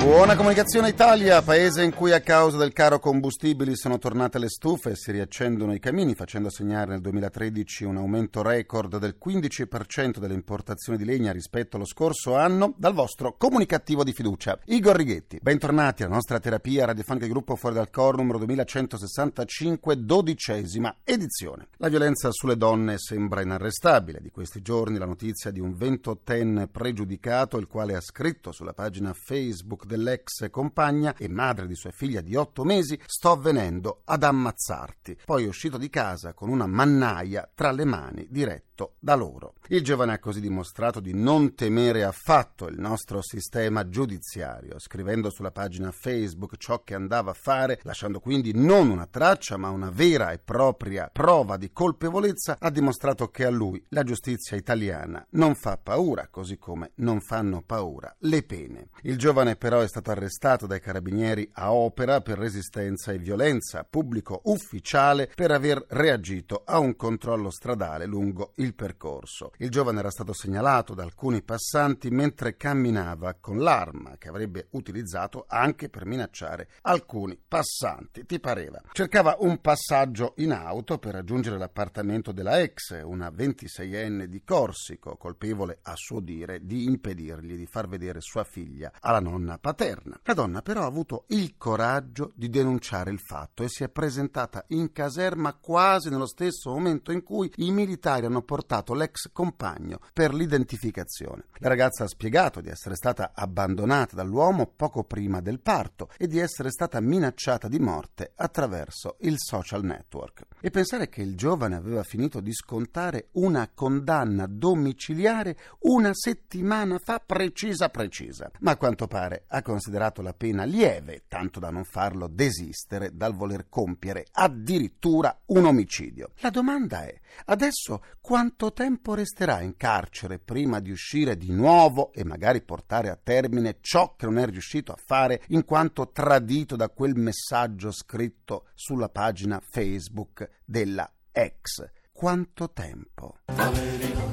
Buona comunicazione Italia, paese in cui a causa del caro combustibili sono tornate le stufe e si riaccendono i camini, facendo segnare nel 2013 un aumento record del 15% delle importazioni di legna rispetto allo scorso anno, dal vostro comunicativo di fiducia. Igor Righetti, bentornati alla nostra terapia radiofonica di gruppo Fuori dal Coro numero 2165, dodicesima edizione. La violenza sulle donne sembra inarrestabile. Di questi giorni la notizia di un ventottenne pregiudicato, il quale ha scritto sulla pagina Facebook dell'ex compagna e madre di sua figlia di otto mesi, sto venendo ad ammazzarti. Poi è uscito di casa con una mannaia tra le mani diretto da loro. Il giovane ha così dimostrato di non temere affatto il nostro sistema giudiziario, scrivendo sulla pagina Facebook ciò che andava a fare, lasciando quindi non una traccia ma una vera e propria prova di colpevolezza, ha dimostrato che a lui la giustizia italiana non fa paura, così come non fanno paura le pene. Il giovane però è stato arrestato dai carabinieri a opera per resistenza e violenza, pubblico ufficiale per aver reagito a un controllo stradale lungo il percorso. Il giovane era stato segnalato da alcuni passanti mentre camminava con l'arma che avrebbe utilizzato anche per minacciare alcuni passanti. Ti pareva? Cercava un passaggio in auto per raggiungere l'appartamento della ex, una 26enne di Corsico, colpevole a suo dire di impedirgli di far vedere sua figlia alla nonna paterna. La donna però ha avuto il coraggio di denunciare il fatto e si è presentata in caserma quasi nello stesso momento in cui i militari hanno portato l'ex compagno per l'identificazione. La ragazza ha spiegato di essere stata abbandonata dall'uomo poco prima del parto e di essere stata minacciata di morte attraverso il social network. E pensare che il giovane aveva finito di scontare una condanna domiciliare una settimana fa precisa precisa. Ma a quanto pare ha considerato la pena lieve, tanto da non farlo desistere dal voler compiere addirittura un omicidio. La domanda è: adesso quanto tempo resterà in carcere prima di uscire di nuovo e magari portare a termine ciò che non è riuscito a fare in quanto tradito da quel messaggio scritto sulla pagina Facebook della ex? Quanto tempo? Poverino,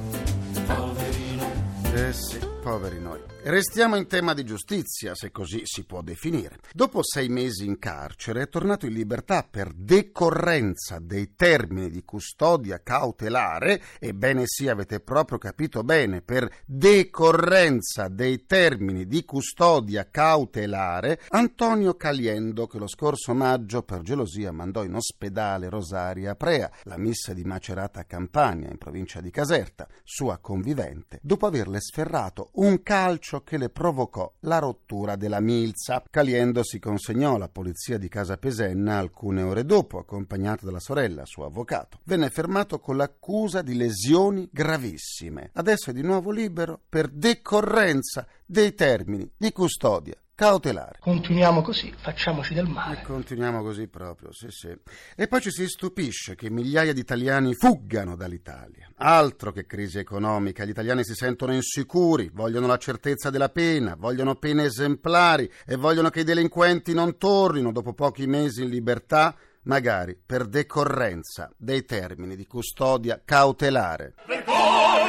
poverino. Eh sì, poveri noi. Restiamo in tema di giustizia, se così si può definire. Dopo sei mesi in carcere è tornato in libertà per decorrenza dei termini di custodia cautelare, ebbene sì, avete proprio capito bene, per decorrenza dei termini di custodia cautelare, Antonio Caliendo, che lo scorso maggio per gelosia mandò in ospedale Rosaria Aprea, la missa di Macerata Campania, in provincia di Caserta, sua convivente, dopo averle sferrato un calcio che le provocò la rottura della milza. Caliendo si consegnò alla polizia di Casa Pesenna alcune ore dopo, accompagnato dalla sorella, suo avvocato. Venne fermato con l'accusa di lesioni gravissime. Adesso è di nuovo libero per decorrenza dei termini di custodia cautelare. Continuiamo così, facciamoci del male. E continuiamo così proprio, sì, sì. E poi ci si stupisce che migliaia di italiani fuggano dall'Italia. Altro che crisi economica, gli italiani si sentono insicuri, vogliono la certezza della pena, vogliono pene esemplari e vogliono che i delinquenti non tornino dopo pochi mesi in libertà magari per decorrenza dei termini di custodia cautelare. Vergogna!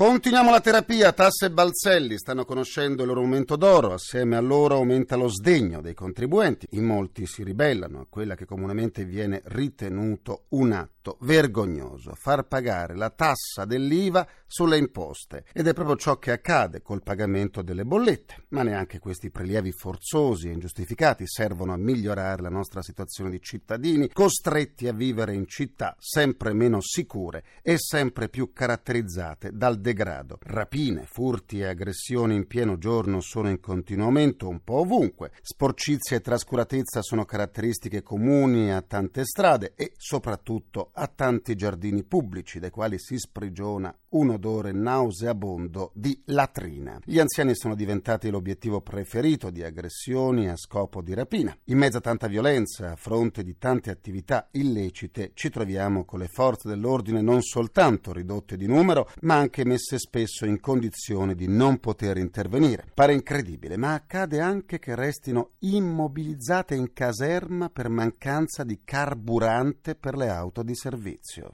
Continuiamo la terapia. Tasse e Balzelli stanno conoscendo il loro momento d'oro. Assieme a loro aumenta lo sdegno dei contribuenti. In molti si ribellano a quella che comunemente viene ritenuto un atto vergognoso. Far pagare la tassa dell'IVA sulle imposte. Ed è proprio ciò che accade col pagamento delle bollette. Ma neanche questi prelievi forzosi e ingiustificati servono a migliorare la nostra situazione di cittadini costretti a vivere in città sempre meno sicure e sempre più caratterizzate dal degrado. Rapine, furti e aggressioni in pieno giorno sono in continuo aumento un po' ovunque. Sporcizia e trascuratezza sono caratteristiche comuni a tante strade e soprattutto a tanti giardini pubblici dai quali si sprigiona un odore nauseabondo di latrina. Gli anziani sono diventati l'obiettivo preferito di aggressioni a scopo di rapina. In mezzo a tanta violenza, a fronte di tante attività illecite, ci troviamo con le forze dell'ordine non soltanto ridotte di numero, ma anche messe spesso in condizione di non poter intervenire. Pare incredibile, ma accade anche che restino immobilizzate in caserma per mancanza di carburante per le auto di servizio.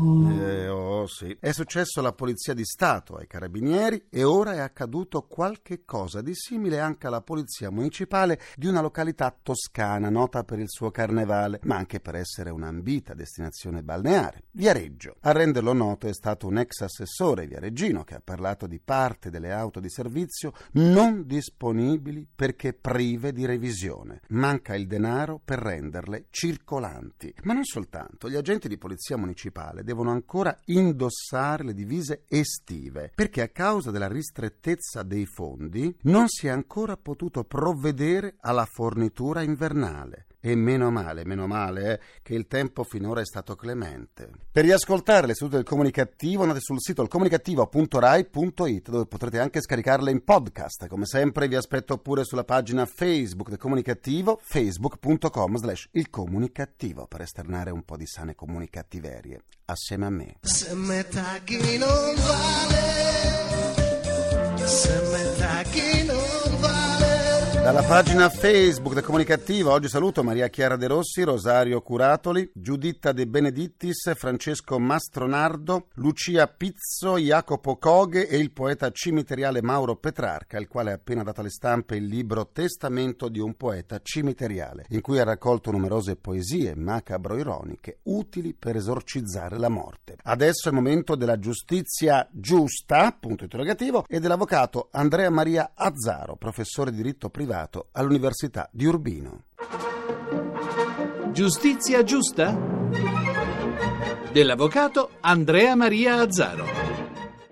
Eh, oh sì. È successo alla Polizia di Stato, ai Carabinieri e ora è accaduto qualche cosa di simile anche alla Polizia Municipale di una località toscana nota per il suo carnevale, ma anche per essere un'ambita destinazione balneare, Viareggio. A renderlo noto è stato un ex assessore viareggino che ha parlato di parte delle auto di servizio non disponibili perché prive di revisione. Manca il denaro per renderle circolanti. Ma non soltanto, gli agenti di Polizia Municipale devono ancora indossare le divise estive, perché a causa della ristrettezza dei fondi non si è ancora potuto provvedere alla fornitura invernale. E meno male, meno male, eh, che il tempo finora è stato clemente. Per riascoltare le sedute del comunicativo andate sul sito ilcomunicativo.rai.it dove potrete anche scaricarle in podcast. Come sempre vi aspetto pure sulla pagina Facebook del comunicativo, facebook.com slash il comunicativo per esternare un po' di sane comunicattiverie assieme a me. Se metà chi non vale, se metà chi. Dalla pagina Facebook del Comunicativo oggi saluto Maria Chiara De Rossi, Rosario Curatoli, Giuditta De Benedittis, Francesco Mastronardo, Lucia Pizzo, Jacopo Coghe e il poeta cimiteriale Mauro Petrarca, il quale ha appena dato alle stampe il libro Testamento di un poeta cimiteriale, in cui ha raccolto numerose poesie macabro-ironiche utili per esorcizzare la morte. Adesso è il momento della giustizia giusta, punto interrogativo, e dell'avvocato Andrea Maria Azzaro, professore di diritto privato all'Università di Urbino. Giustizia giusta? Dell'avvocato Andrea Maria Azzaro.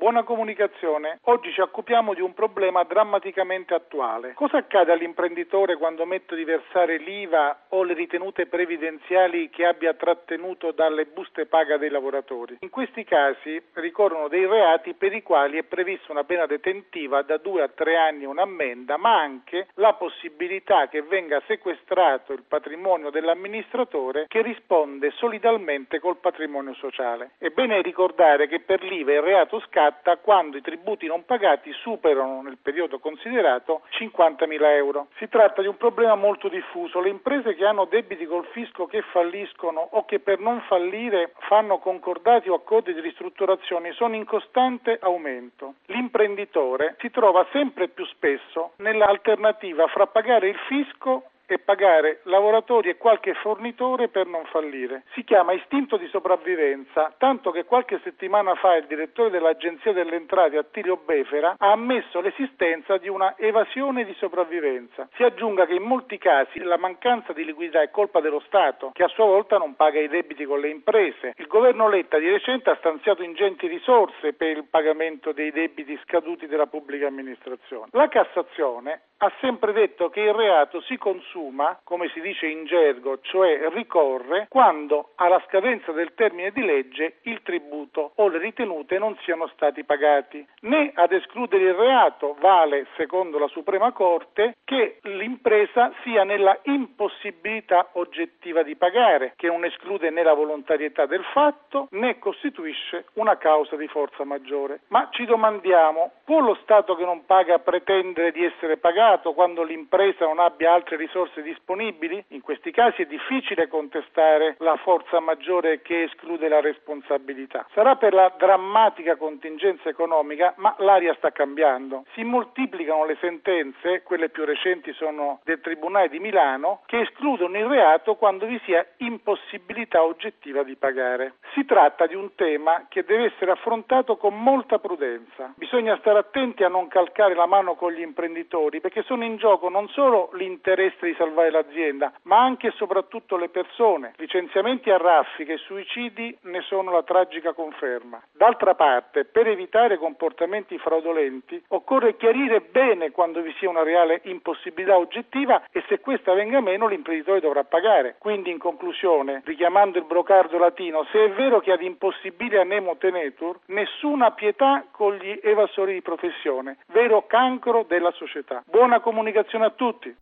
Buona comunicazione. Oggi ci occupiamo di un problema drammaticamente attuale. Cosa accade all'imprenditore quando mette di versare l'IVA o le ritenute previdenziali che abbia trattenuto dalle buste paga dei lavoratori? In questi casi ricorrono dei reati per i quali è prevista una pena detentiva da due a tre anni un'ammenda, ma anche la possibilità che venga sequestrato il patrimonio dell'amministratore che risponde solidalmente col patrimonio sociale. È bene ricordare che per l'IVA il reato scatta quando i tributi non pagati superano nel periodo considerato 50.000 euro. Si tratta di un problema molto diffuso. Le imprese che hanno debiti col fisco che falliscono o che per non fallire fanno concordati o accordi di ristrutturazione sono in costante aumento. L'imprenditore si trova sempre più spesso nell'alternativa fra pagare il fisco e pagare lavoratori e qualche fornitore per non fallire. Si chiama istinto di sopravvivenza, tanto che qualche settimana fa il direttore dell'Agenzia delle Entrate, Attilio Befera, ha ammesso l'esistenza di una evasione di sopravvivenza. Si aggiunga che in molti casi la mancanza di liquidità è colpa dello Stato, che a sua volta non paga i debiti con le imprese. Il governo Letta di recente ha stanziato ingenti risorse per il pagamento dei debiti scaduti della pubblica amministrazione. La Cassazione ha sempre detto che il reato si consuma, come si dice in gergo, cioè ricorre, quando alla scadenza del termine di legge il tributo o le ritenute non siano stati pagati. Né ad escludere il reato vale, secondo la Suprema Corte, che l'impresa sia nella impossibilità oggettiva di pagare, che non esclude né la volontarietà del fatto né costituisce una causa di forza maggiore. Ma ci domandiamo, può lo Stato che non paga pretendere di essere pagato quando l'impresa non abbia altre risorse disponibili? In questi casi è difficile contestare la forza maggiore che esclude la responsabilità. Sarà per la drammatica contingenza economica, ma l'aria sta cambiando. Si moltiplicano le sentenze, quelle più recenti sono del Tribunale di Milano, che escludono il reato quando vi sia impossibilità oggettiva di pagare. Si tratta di un tema che deve essere affrontato con molta prudenza. Bisogna stare attenti a non calcare la mano con gli imprenditori perché sono in gioco non solo l'interesse di salvare l'azienda, ma anche e soprattutto le persone. Licenziamenti a raffica e suicidi ne sono la tragica conferma. D'altra parte, per evitare comportamenti fraudolenti, occorre chiarire bene quando vi sia una reale impossibilità oggettiva e se questa venga meno l'imprenditore dovrà pagare. Quindi, in conclusione, richiamando il brocardo latino, se è vero che ad impossibile nemo tenetur, nessuna pietà con gli evasori di professione, vero cancro della società. Buona comunicazione a tutti.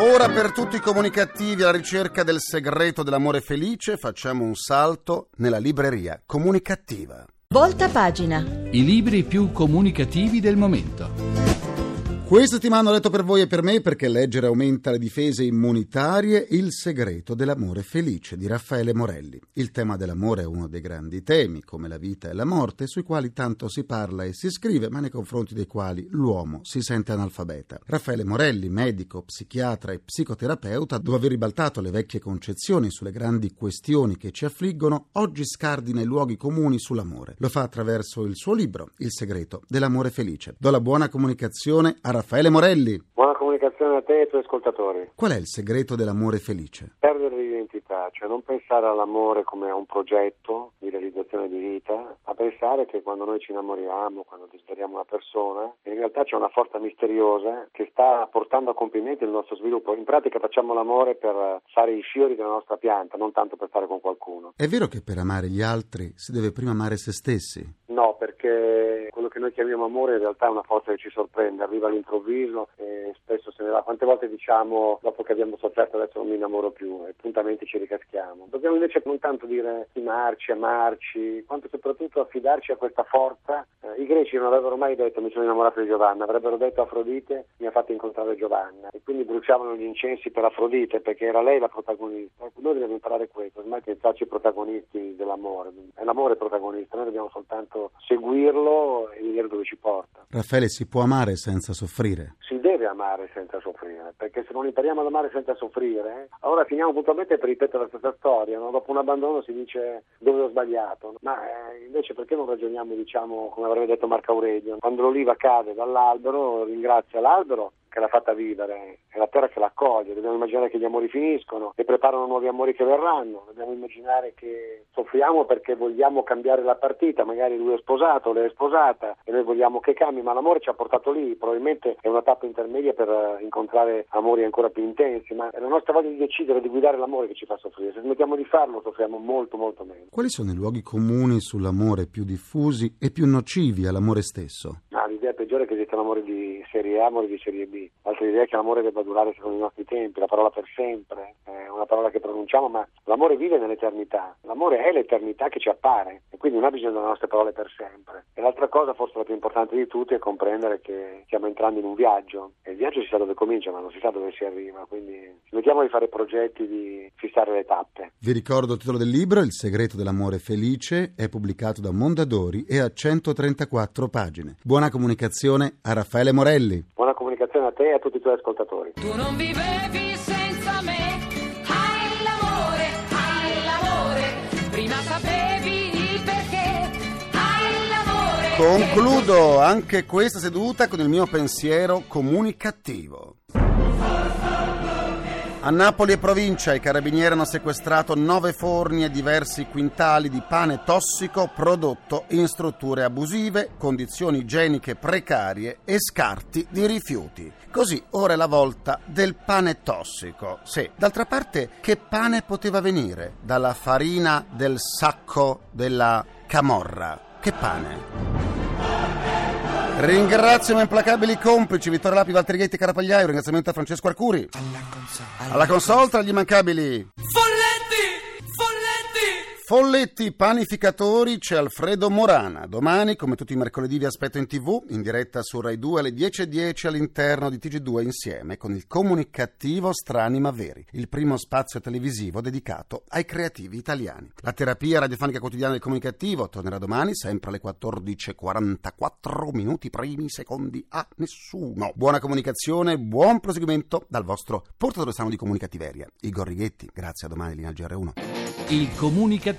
Ora per tutti i comunicativi alla ricerca del segreto dell'amore felice facciamo un salto nella libreria comunicativa. Volta pagina. I libri più comunicativi del momento. Questa settimana ho letto per voi e per me perché leggere aumenta le difese immunitarie Il segreto dell'amore felice di Raffaele Morelli. Il tema dell'amore è uno dei grandi temi, come la vita e la morte, sui quali tanto si parla e si scrive, ma nei confronti dei quali l'uomo si sente analfabeta. Raffaele Morelli, medico, psichiatra e psicoterapeuta, dopo aver ribaltato le vecchie concezioni sulle grandi questioni che ci affliggono, oggi scardina i luoghi comuni sull'amore. Lo fa attraverso il suo libro, Il segreto dell'amore felice. Do la buona comunicazione a Raffaele Morelli. Buona comunicazione a te e ai tuoi ascoltatori. Qual è il segreto dell'amore felice? Perdere l'identità, cioè non pensare all'amore come a un progetto di realizzazione di vita, ma pensare che quando noi ci innamoriamo, quando desideriamo una persona, in realtà c'è una forza misteriosa che sta portando a compimento il nostro sviluppo. In pratica facciamo l'amore per fare i fiori della nostra pianta, non tanto per stare con qualcuno. È vero che per amare gli altri si deve prima amare se stessi? No, perché che noi chiamiamo amore in realtà è una forza che ci sorprende, arriva all'improvviso e spesso se ne va. Quante volte diciamo dopo che abbiamo sofferto adesso non mi innamoro più e puntamente ci ricaschiamo. Dobbiamo invece non tanto dire stimarci, amarci, quanto soprattutto affidarci a questa forza. Eh, I greci non avrebbero mai detto mi sono innamorato di Giovanna, avrebbero detto Afrodite mi ha fatto incontrare Giovanna e quindi bruciavano gli incensi per Afrodite perché era lei la protagonista. Noi dobbiamo imparare questo, ormai pensarci protagonisti dell'amore. È l'amore protagonista, noi dobbiamo soltanto seguirlo e vedere dove ci porta. Raffaele, si può amare senza soffrire? Si deve amare senza soffrire, perché se non impariamo ad amare senza soffrire, allora finiamo puntualmente per ripetere la stessa storia, no? dopo un abbandono si dice dove ho sbagliato, ma eh, invece perché non ragioniamo, diciamo, come avrebbe detto Marco Aurelio, quando l'oliva cade dall'albero ringrazia l'albero che l'ha fatta vivere, è la terra che l'accoglie, dobbiamo immaginare che gli amori finiscono e preparano nuovi amori che verranno, dobbiamo immaginare che soffriamo perché vogliamo cambiare la partita, magari lui è sposato, lei è sposata e noi vogliamo che cambi, ma l'amore ci ha portato lì, probabilmente è una tappa intermedia per eh, incontrare amori ancora più intensi, ma è la nostra voglia di decidere di guidare l'amore che ci fa soffrire, se smettiamo di farlo soffriamo molto molto meno. Quali sono i luoghi comuni sull'amore più diffusi e più nocivi all'amore stesso? È che esista l'amore di serie A, amore di serie B. L'altra idea è che l'amore debba durare secondo i nostri tempi, la parola per sempre, è una parola che pronunciamo, ma l'amore vive nell'eternità. L'amore è l'eternità che ci appare quindi non ha bisogno delle nostre parole per sempre. E l'altra cosa, forse la più importante di tutti, è comprendere che stiamo entrando in un viaggio e il viaggio si sa dove comincia, ma non si sa dove si arriva, quindi smettiamo di fare progetti, di fissare le tappe. Vi ricordo il titolo del libro, Il segreto dell'amore felice, è pubblicato da Mondadori e ha 134 pagine. Buona comunicazione a Raffaele Morelli. Buona comunicazione a te e a tutti i tuoi ascoltatori. Tu non vivevi senza me, hai l'amore, hai l'amore, prima sapevi Concludo anche questa seduta con il mio pensiero comunicativo. A Napoli e provincia i carabinieri hanno sequestrato nove forni e diversi quintali di pane tossico prodotto in strutture abusive, condizioni igieniche precarie e scarti di rifiuti. Così ora è la volta del pane tossico. Sì, d'altra parte che pane poteva venire? Dalla farina del sacco della camorra. Che pane? Ringrazio i miei implacabili complici Vittorio Lapi, Valtteri Ghetti, Carapagliaio. Ringraziamento a Francesco Arcuri. Alla console tra gli immancabili Folletti, folletti. Panificatori c'è Alfredo Morana. Domani, come tutti i mercoledì, vi aspetto in tv, in diretta su Rai 2 alle 10.10 all'interno di TG2 insieme con il comunicativo Strani ma Veri, il primo spazio televisivo dedicato ai creativi italiani. La terapia radiofonica quotidiana del comunicativo tornerà domani, sempre alle 14.44 minuti primi secondi a nessuno. Buona comunicazione, buon proseguimento dal vostro portatore sano di comunicativeria, Igor Righetti. Grazie, a domani, linea GR1. Il comunicativo.